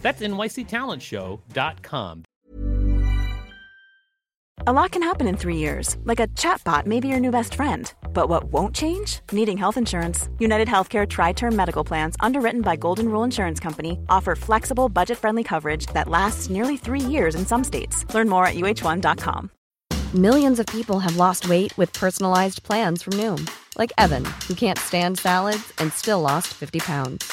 That's nyctalentshow.com. A lot can happen in three years, like a chatbot may be your new best friend. But what won't change? Needing health insurance. United Healthcare Tri Term Medical Plans, underwritten by Golden Rule Insurance Company, offer flexible, budget friendly coverage that lasts nearly three years in some states. Learn more at uh1.com. Millions of people have lost weight with personalized plans from Noom, like Evan, who can't stand salads and still lost 50 pounds.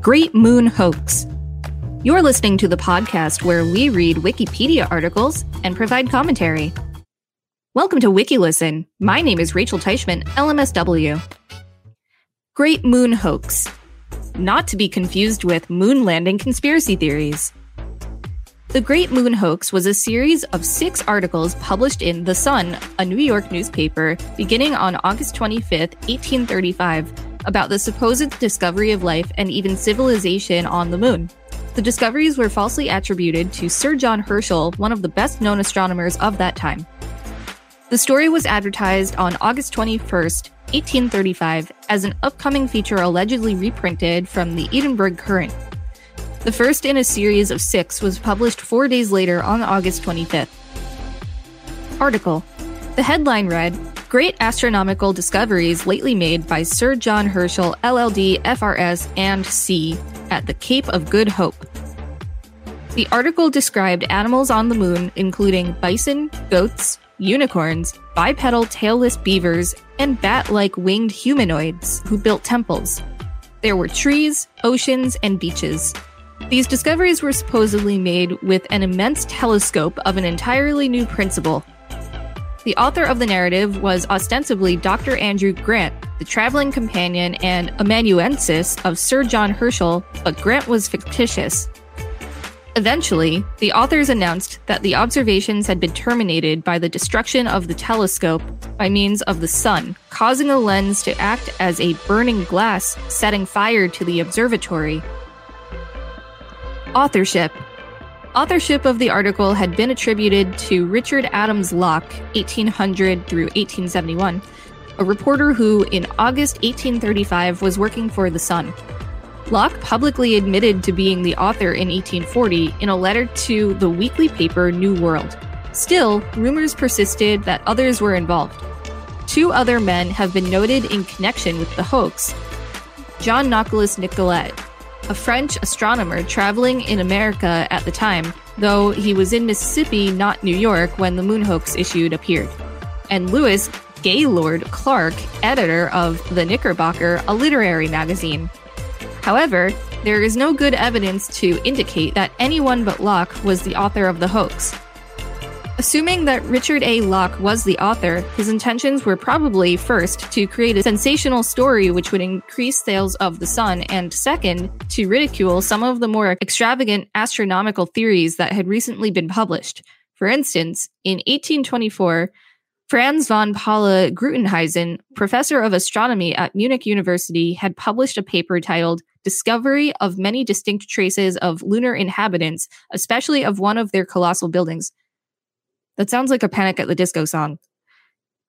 Great Moon Hoax. You're listening to the podcast where we read Wikipedia articles and provide commentary. Welcome to WikiListen. My name is Rachel Teichman, LMSW. Great Moon Hoax. Not to be confused with moon landing conspiracy theories. The Great Moon Hoax was a series of six articles published in The Sun, a New York newspaper, beginning on August 25, 1835 about the supposed discovery of life and even civilization on the moon. The discoveries were falsely attributed to Sir John Herschel, one of the best known astronomers of that time. The story was advertised on August 21st, 1835, as an upcoming feature allegedly reprinted from the Edinburgh Courant. The first in a series of six was published four days later on August 25th. Article The headline read Great astronomical discoveries lately made by Sir John Herschel, LLD, FRS, and C at the Cape of Good Hope. The article described animals on the moon, including bison, goats, unicorns, bipedal tailless beavers, and bat like winged humanoids who built temples. There were trees, oceans, and beaches. These discoveries were supposedly made with an immense telescope of an entirely new principle the author of the narrative was ostensibly Dr. Andrew Grant, the traveling companion and amanuensis of Sir John Herschel, but Grant was fictitious. Eventually, the authors announced that the observations had been terminated by the destruction of the telescope by means of the sun, causing the lens to act as a burning glass, setting fire to the observatory. Authorship Authorship of the article had been attributed to Richard Adams Locke, 1800 through 1871, a reporter who, in August 1835, was working for The Sun. Locke publicly admitted to being the author in 1840 in a letter to the weekly paper New World. Still, rumors persisted that others were involved. Two other men have been noted in connection with the hoax John Nicolas Nicollet, a French astronomer traveling in America at the time, though he was in Mississippi, not New York, when the moon hoax issued appeared. And Lewis Gaylord Clark, editor of The Knickerbocker, a literary magazine. However, there is no good evidence to indicate that anyone but Locke was the author of the hoax. Assuming that Richard A. Locke was the author, his intentions were probably first to create a sensational story which would increase sales of The Sun, and second, to ridicule some of the more extravagant astronomical theories that had recently been published. For instance, in 1824, Franz von Paula Grüttenhuizen, professor of astronomy at Munich University, had published a paper titled Discovery of Many Distinct Traces of Lunar Inhabitants, especially of one of their colossal buildings. That sounds like a Panic at the Disco song.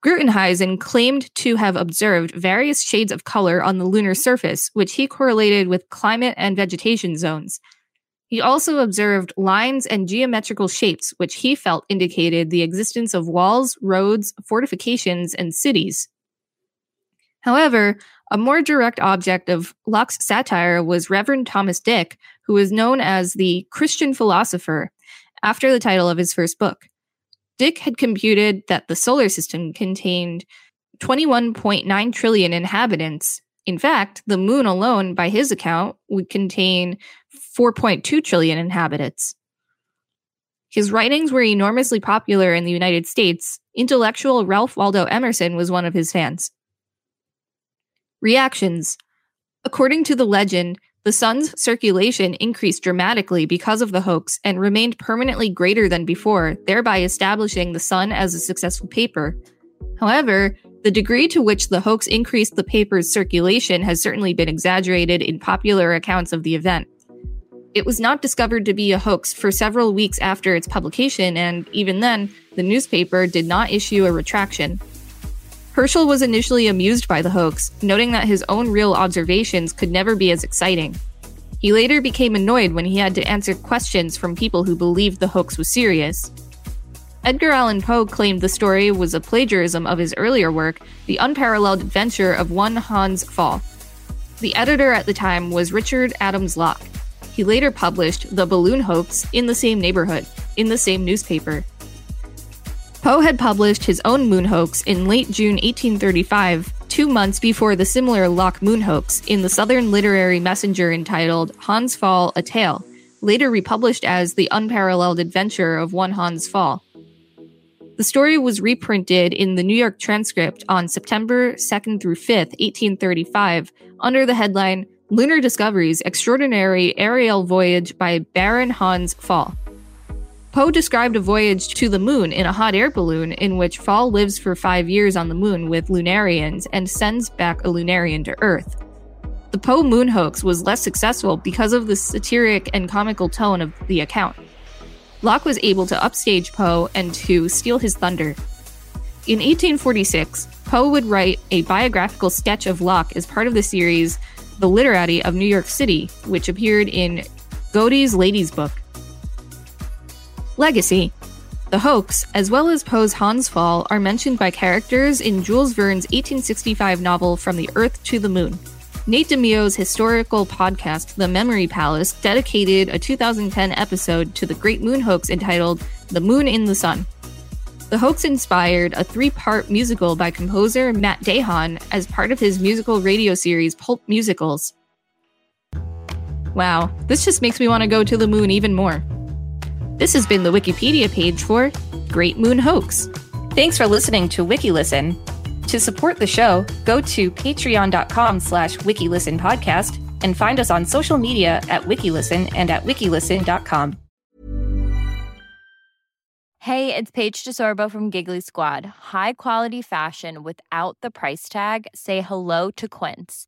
Gruitenhuisen claimed to have observed various shades of color on the lunar surface, which he correlated with climate and vegetation zones. He also observed lines and geometrical shapes, which he felt indicated the existence of walls, roads, fortifications, and cities. However, a more direct object of Locke's satire was Reverend Thomas Dick, who was known as the Christian philosopher after the title of his first book. Dick had computed that the solar system contained 21.9 trillion inhabitants. In fact, the moon alone, by his account, would contain 4.2 trillion inhabitants. His writings were enormously popular in the United States. Intellectual Ralph Waldo Emerson was one of his fans. Reactions According to the legend, the sun's circulation increased dramatically because of the hoax and remained permanently greater than before, thereby establishing the sun as a successful paper. However, the degree to which the hoax increased the paper's circulation has certainly been exaggerated in popular accounts of the event. It was not discovered to be a hoax for several weeks after its publication, and even then, the newspaper did not issue a retraction. Herschel was initially amused by the hoax, noting that his own real observations could never be as exciting. He later became annoyed when he had to answer questions from people who believed the hoax was serious. Edgar Allan Poe claimed the story was a plagiarism of his earlier work, The Unparalleled Adventure of One Hans Pfaall. The editor at the time was Richard Adams Locke. He later published The Balloon Hoax in the same neighborhood, in the same newspaper. Poe had published his own moon hoax in late June 1835, two months before the similar Locke moon hoax, in the Southern Literary Messenger entitled Hans Phaall, A Tale, later republished as The Unparalleled Adventure of One Hans Pfaall. The story was reprinted in the New York Transcript on September 2nd through 5th, 1835, under the headline Lunar Discoveries Extraordinary Aerial Voyage by Baron Hans Pfaall. Poe described a voyage to the moon in a hot air balloon in which Pfaall lives for five years on the moon with Lunarians and sends back a Lunarian to Earth. The Poe moon hoax was less successful because of the satiric and comical tone of the account. Locke was able to upstage Poe and to steal his thunder. In 1846, Poe would write a biographical sketch of Locke as part of the series The Literati of New York City, which appeared in Godey's Lady's Book. Legacy. The hoax, as well as Poe's Hans Pfaall, are mentioned by characters in Jules Verne's 1865 novel From the Earth to the Moon. Nate DiMeo's historical podcast, The Memory Palace, dedicated a 2010 episode to the Great Moon hoax entitled The Moon in the Sun. The hoax inspired a three part musical by composer Matt Dahan as part of his musical radio series Pulp Musicals. Wow, this just makes me want to go to the moon even more. This has been the Wikipedia page for Great Moon Hoax. Thanks for listening to WikiListen. To support the show, go to patreon.com slash wikilisten podcast and find us on social media at wikilisten and at wikilisten.com. Hey, it's Paige DeSorbo from Giggly Squad. High quality fashion without the price tag. Say hello to Quince.